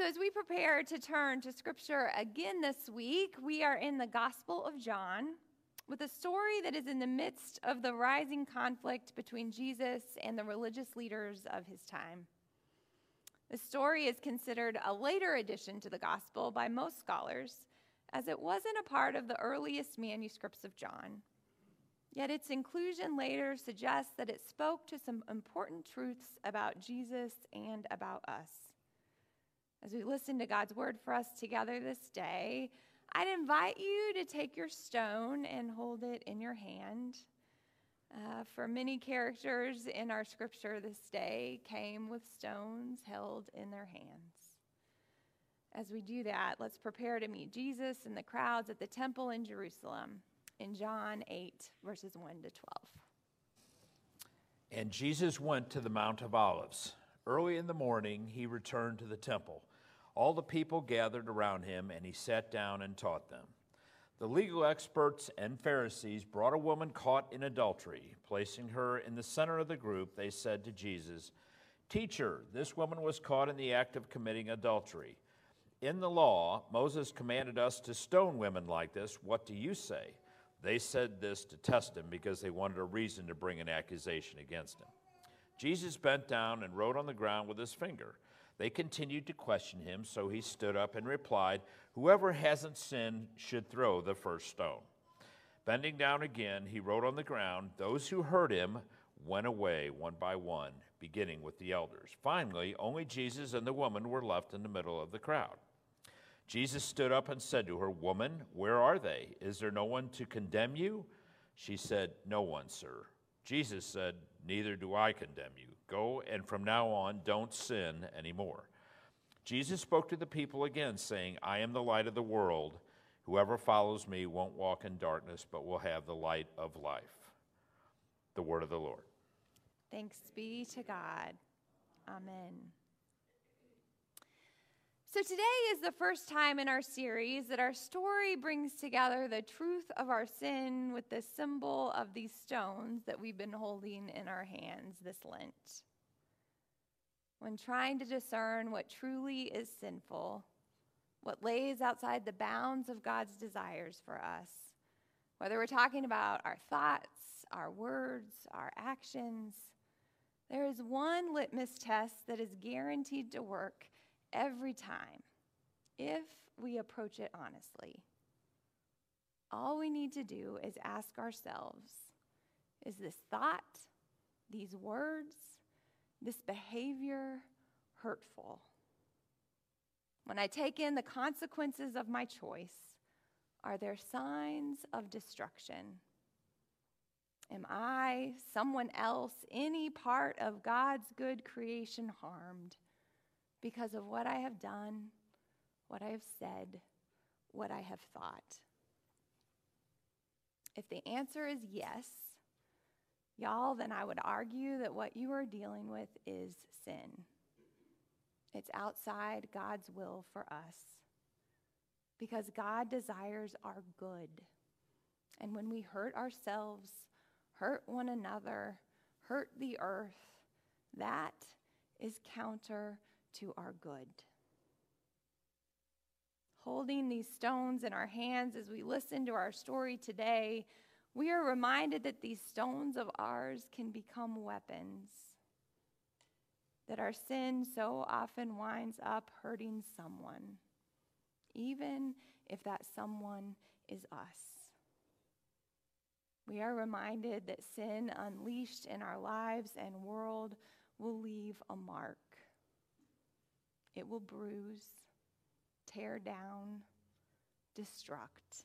So, as we prepare to turn to scripture again this week, we are in the Gospel of John with a story that is in the midst of the rising conflict between Jesus and the religious leaders of his time. The story is considered a later addition to the Gospel by most scholars, as it wasn't a part of the earliest manuscripts of John. Yet its inclusion later suggests that it spoke to some important truths about Jesus and about us. As we listen to God's word for us together this day, I'd invite you to take your stone and hold it in your hand. Uh, for many characters in our scripture this day came with stones held in their hands. As we do that, let's prepare to meet Jesus and the crowds at the temple in Jerusalem in John 8, verses 1 to 12. And Jesus went to the Mount of Olives. Early in the morning, he returned to the temple. All the people gathered around him, and he sat down and taught them. The legal experts and Pharisees brought a woman caught in adultery. Placing her in the center of the group, they said to Jesus, Teacher, this woman was caught in the act of committing adultery. In the law, Moses commanded us to stone women like this. What do you say? They said this to test him because they wanted a reason to bring an accusation against him. Jesus bent down and wrote on the ground with his finger. They continued to question him, so he stood up and replied, Whoever hasn't sinned should throw the first stone. Bending down again, he wrote on the ground. Those who heard him went away one by one, beginning with the elders. Finally, only Jesus and the woman were left in the middle of the crowd. Jesus stood up and said to her, Woman, where are they? Is there no one to condemn you? She said, No one, sir. Jesus said, Neither do I condemn you. Go, and from now on, don't sin anymore. Jesus spoke to the people again, saying, I am the light of the world. Whoever follows me won't walk in darkness, but will have the light of life. The word of the Lord. Thanks be to God. Amen. So, today is the first time in our series that our story brings together the truth of our sin with the symbol of these stones that we've been holding in our hands this Lent. When trying to discern what truly is sinful, what lays outside the bounds of God's desires for us, whether we're talking about our thoughts, our words, our actions, there is one litmus test that is guaranteed to work every time if we approach it honestly. All we need to do is ask ourselves is this thought, these words, this behavior hurtful? When I take in the consequences of my choice, are there signs of destruction? Am I, someone else, any part of God's good creation harmed? Because of what I have done, what I have said, what I have thought? If the answer is yes, y'all, then I would argue that what you are dealing with is sin. It's outside God's will for us because God desires our good. And when we hurt ourselves, hurt one another, hurt the earth, that is counter to our good. Holding these stones in our hands as we listen to our story today, we are reminded that these stones of ours can become weapons. That our sin so often winds up hurting someone, even if that someone is us. We are reminded that sin unleashed in our lives and world will leave a mark. It will bruise, tear down, destruct.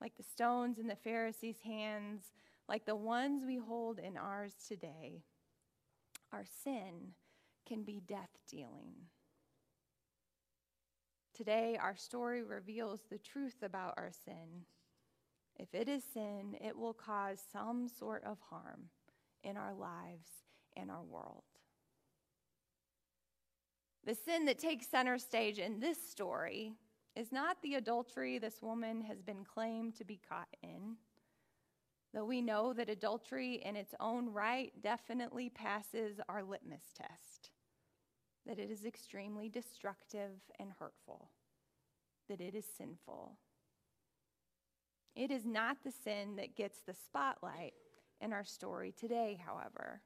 Like the stones in the Pharisees' hands, like the ones we hold in ours today, our sin can be death dealing. Today, our story reveals the truth about our sin. If it is sin, it will cause some sort of harm in our lives and our world. The sin that takes center stage in this story is not the adultery this woman has been claimed to be caught in. Though we know that adultery in its own right definitely passes our litmus test. that it is extremely destructive and hurtful, that it is sinful. It is not the sin that gets the spotlight in our story today, however.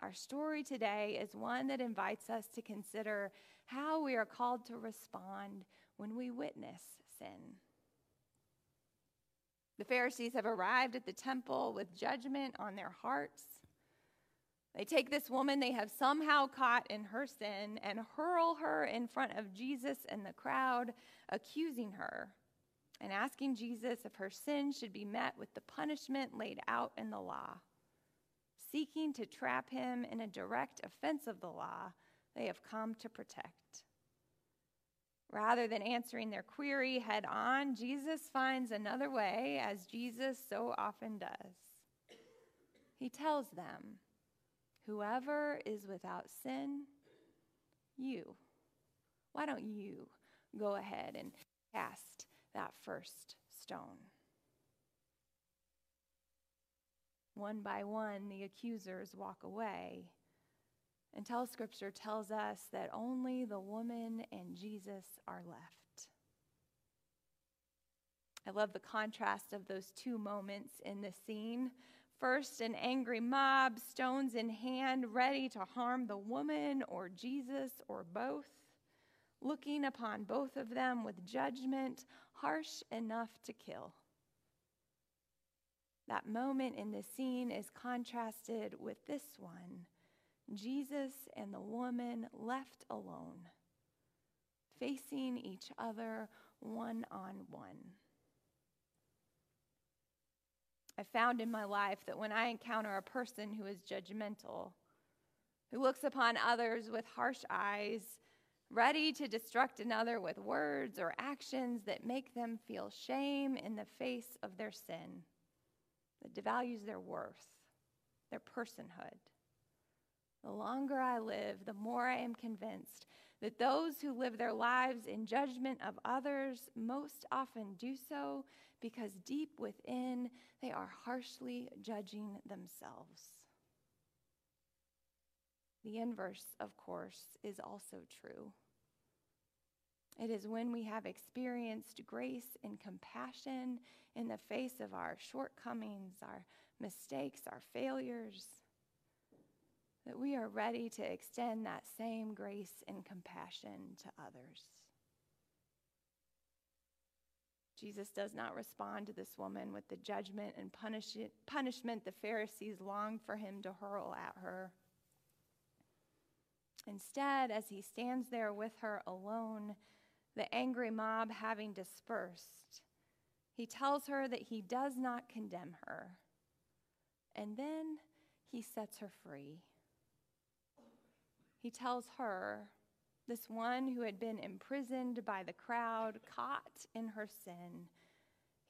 Our story today is one that invites us to consider how we are called to respond when we witness sin. The Pharisees have arrived at the temple with judgment on their hearts. They take this woman they have somehow caught in her sin and hurl her in front of Jesus and the crowd, accusing her and asking Jesus if her sin should be met with the punishment laid out in the law. Seeking to trap him in a direct offense of the law they have come to protect. Rather than answering their query head on, Jesus finds another way, as Jesus so often does. He tells them, Whoever is without sin, you. Why don't you go ahead and cast that first stone? One by one, the accusers walk away until Scripture tells us that only the woman and Jesus are left. I love the contrast of those two moments in the scene. First, an angry mob, stones in hand, ready to harm the woman or Jesus or both, looking upon both of them with judgment harsh enough to kill. That moment in the scene is contrasted with this one Jesus and the woman left alone, facing each other one on one. I found in my life that when I encounter a person who is judgmental, who looks upon others with harsh eyes, ready to destruct another with words or actions that make them feel shame in the face of their sin, that devalues their worth, their personhood the longer I live, the more I am convinced that those who live their lives in judgment of others most often do so because deep within they are harshly judging themselves. The inverse, of course, is also true. It is when we have experienced grace and compassion in the face of our shortcomings, our mistakes, our failures that we are ready to extend that same grace and compassion to others. Jesus does not respond to this woman with the judgment and punish- punishment the Pharisees longed for him to hurl at her. Instead, as he stands there with her alone, the angry mob having dispersed, he tells her that he does not condemn her. And then he sets her free he tells her, this one who had been imprisoned by the crowd, caught in her sin,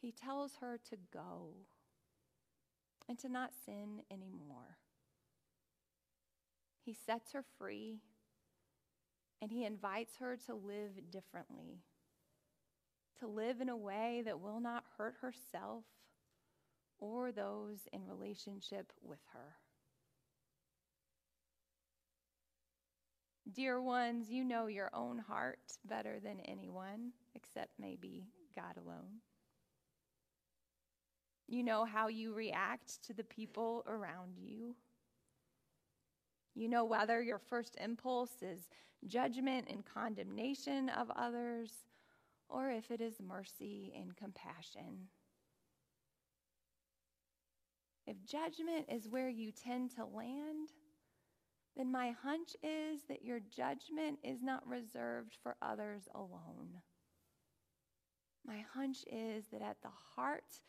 he tells her to go and to not sin anymore. He sets her free and he invites her to live differently, to live in a way that will not hurt herself or those in relationship with her. Dear ones, you know your own heart better than anyone, except maybe God alone. You know how you react to the people around you. You know whether your first impulse is judgment and condemnation of others, or if it is mercy and compassion. If judgment is where you tend to land, then my hunch is that your judgment is not reserved for others alone. My hunch is that at the heart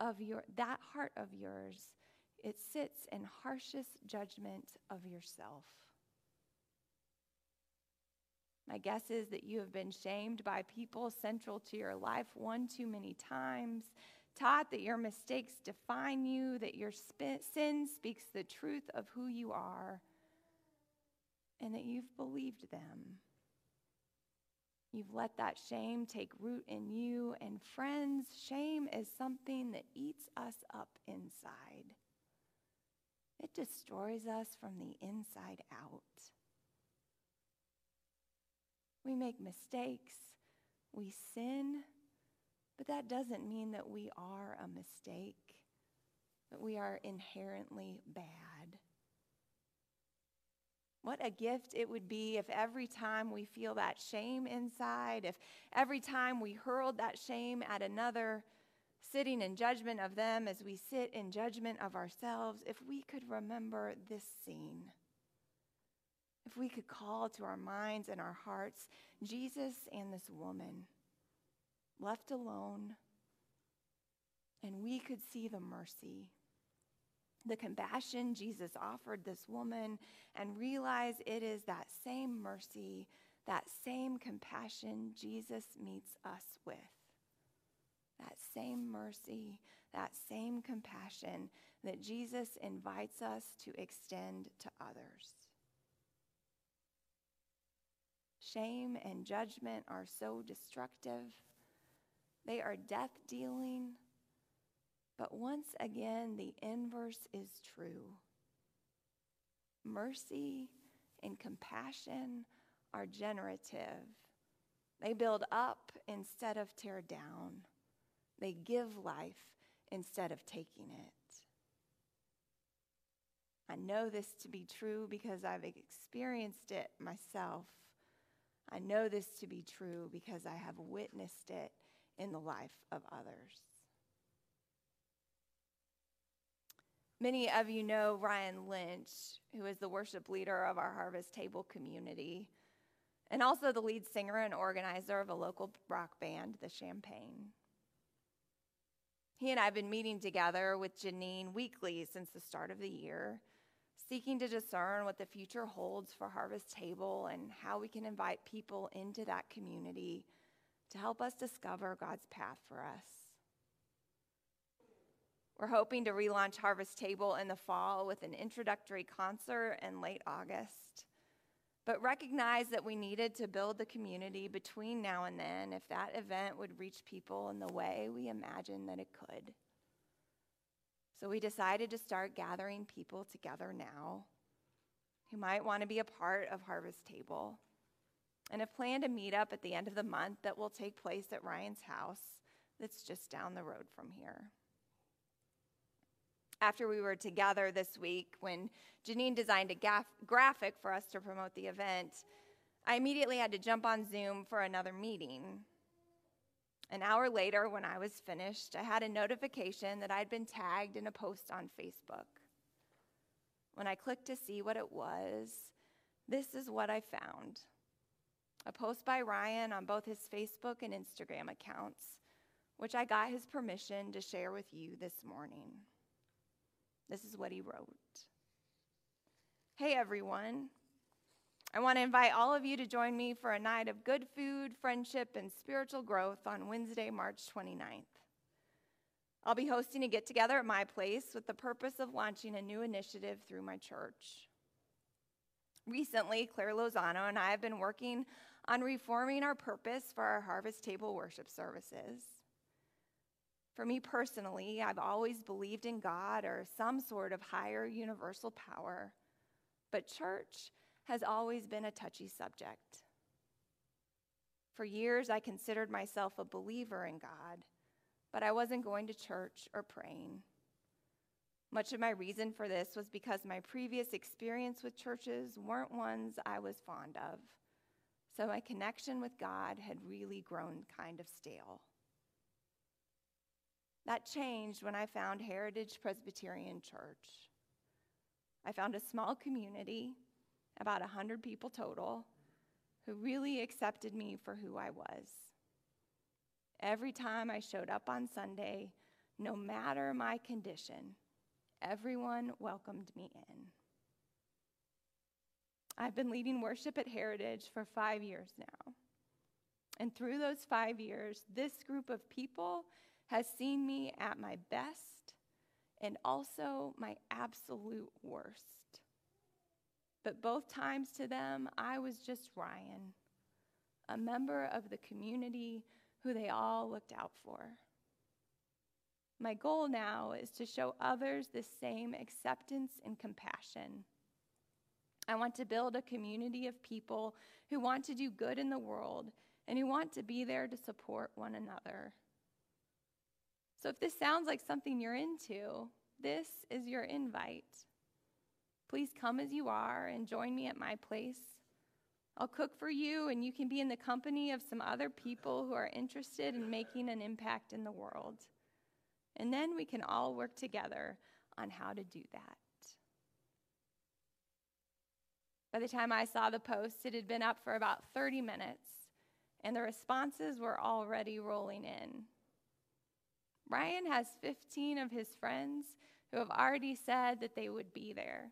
of your that heart of yours, it sits in harshest judgment of yourself. My guess is that you have been shamed by people central to your life one too many times, taught that your mistakes define you, that your sin speaks the truth of who you are and that you've believed them. You've let that shame take root in you. And friends, shame is something that eats us up inside. It destroys us from the inside out. We make mistakes, we sin, but that doesn't mean that we are a mistake, that we are inherently bad. What a gift it would be if every time we feel that shame inside, if every time we hurled that shame at another, sitting in judgment of them as we sit in judgment of ourselves, if we could remember this scene, if we could call to our minds and our hearts Jesus and this woman left alone, and we could see the mercy the compassion Jesus offered this woman and realize it is that same mercy, that same compassion Jesus meets us with. That same mercy, that same compassion that Jesus invites us to extend to others. Shame and judgment are so destructive. They are death dealing. But once again, the inverse is true. Mercy and compassion are generative. They build up instead of tear down. They give life instead of taking it. I know this to be true because I've experienced it myself. I know this to be true because I have witnessed it in the life of others. Many of you know Ryan Lynch, who is the worship leader of our Harvest Table community, and also the lead singer and organizer of a local rock band, The Champagne. He and I have been meeting together with Janine weekly since the start of the year, seeking to discern what the future holds for Harvest Table and how we can invite people into that community to help us discover God's path for us. We're hoping to relaunch Harvest Table in the fall with an introductory concert in late August. But recognize that we needed to build the community between now and then if that event would reach people in the way we imagined that it could. So we decided to start gathering people together now who might want to be a part of Harvest Table and have planned a meetup at the end of the month that will take place at Ryan's house that's just down the road from here after we were together this week, when Janine designed a gaf- graphic for us to promote the event, I immediately had to jump on Zoom for another meeting. An hour later, when I was finished, I had a notification that I'd been tagged in a post on Facebook. When I clicked to see what it was, this is what I found a post by Ryan on both his Facebook and Instagram accounts, which I got his permission to share with you this morning. This is what he wrote Hey, everyone. I want to invite all of you to join me for a night of good food, friendship, and spiritual growth on Wednesday, March 29th. I'll be hosting a get together at my place with the purpose of launching a new initiative through my church. Recently, Claire Lozano and I have been working on reforming our purpose for our Harvest Table worship services. For me personally, I've always believed in God or some sort of higher universal power, but church has always been a touchy subject. For years, I considered myself a believer in God, but I wasn't going to church or praying. Much of my reason for this was because my previous experience with churches weren't ones I was fond of. So my connection with God had really grown kind of stale. That changed when I found Heritage Presbyterian Church. I found a small community, about 100 people total, who really accepted me for who I was. Every time I showed up on Sunday, no matter my condition, everyone welcomed me in. I've been leading worship at Heritage for five years now. And through those five years, this group of people has seen me at my best and also my absolute worst. But both times to them, I was just Ryan, a member of the community who they all looked out for. My goal now is to show others the same acceptance and compassion. I want to build a community of people who want to do good in the world and who want to be there to support one another. So if this sounds like something you're into, this is your invite. Please come as you are and join me at my place. I'll cook for you, and you can be in the company of some other people who are interested in making an impact in the world. And then we can all work together on how to do that. By the time I saw the post, it had been up for about 30 minutes, and the responses were already rolling in. Ryan has 15 of his friends who have already said that they would be there,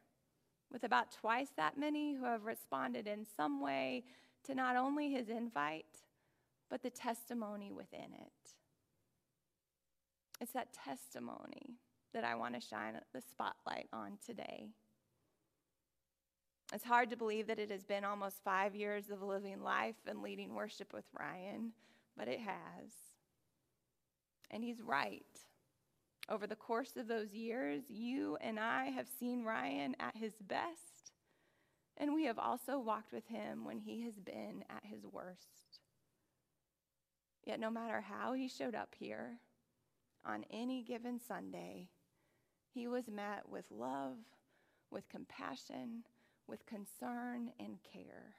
with about twice that many who have responded in some way to not only his invite, but the testimony within it. It's that testimony that I want to shine the spotlight on today. It's hard to believe that it has been almost five years of living life and leading worship with Ryan, but it has. And he's right. Over the course of those years, you and I have seen Ryan at his best, and we have also walked with him when he has been at his worst. Yet, no matter how he showed up here on any given Sunday, he was met with love, with compassion, with concern and care.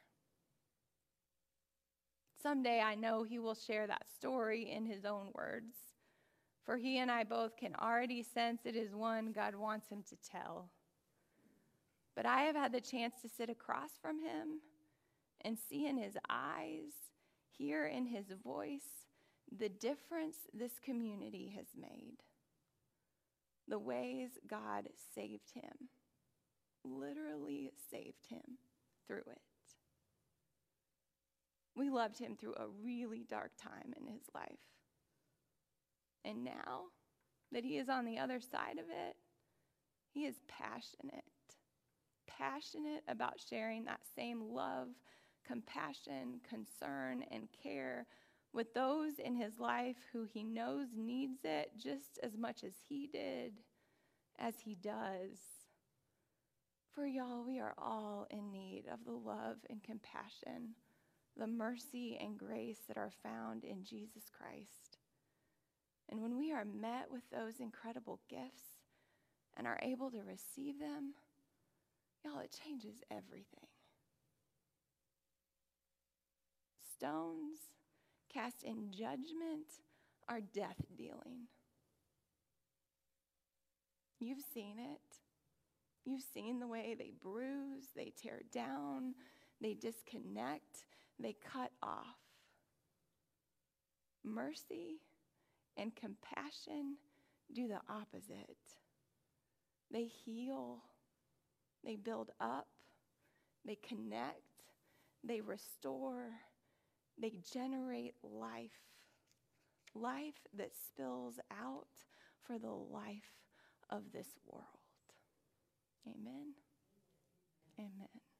Someday I know he will share that story in his own words, for he and I both can already sense it is one God wants him to tell. But I have had the chance to sit across from him and see in his eyes, hear in his voice, the difference this community has made, the ways God saved him literally saved him through it. We loved him through a really dark time in his life. And now that he is on the other side of it, he is passionate, passionate about sharing that same love, compassion, concern, and care with those in his life who he knows needs it just as much as he did, as he does. For y'all, we are all in need of the love and compassion, the mercy and grace that are found in Jesus Christ. And when we are met with those incredible gifts and are able to receive them, y'all, it changes everything. Stones cast in judgment are death dealing. You've seen it. You've seen the way they bruise, they tear down, they disconnect, they cut off. Mercy and compassion do the opposite. They heal, they build up, they connect, they restore, they generate life. Life that spills out for the life of this world. Amen. Amen.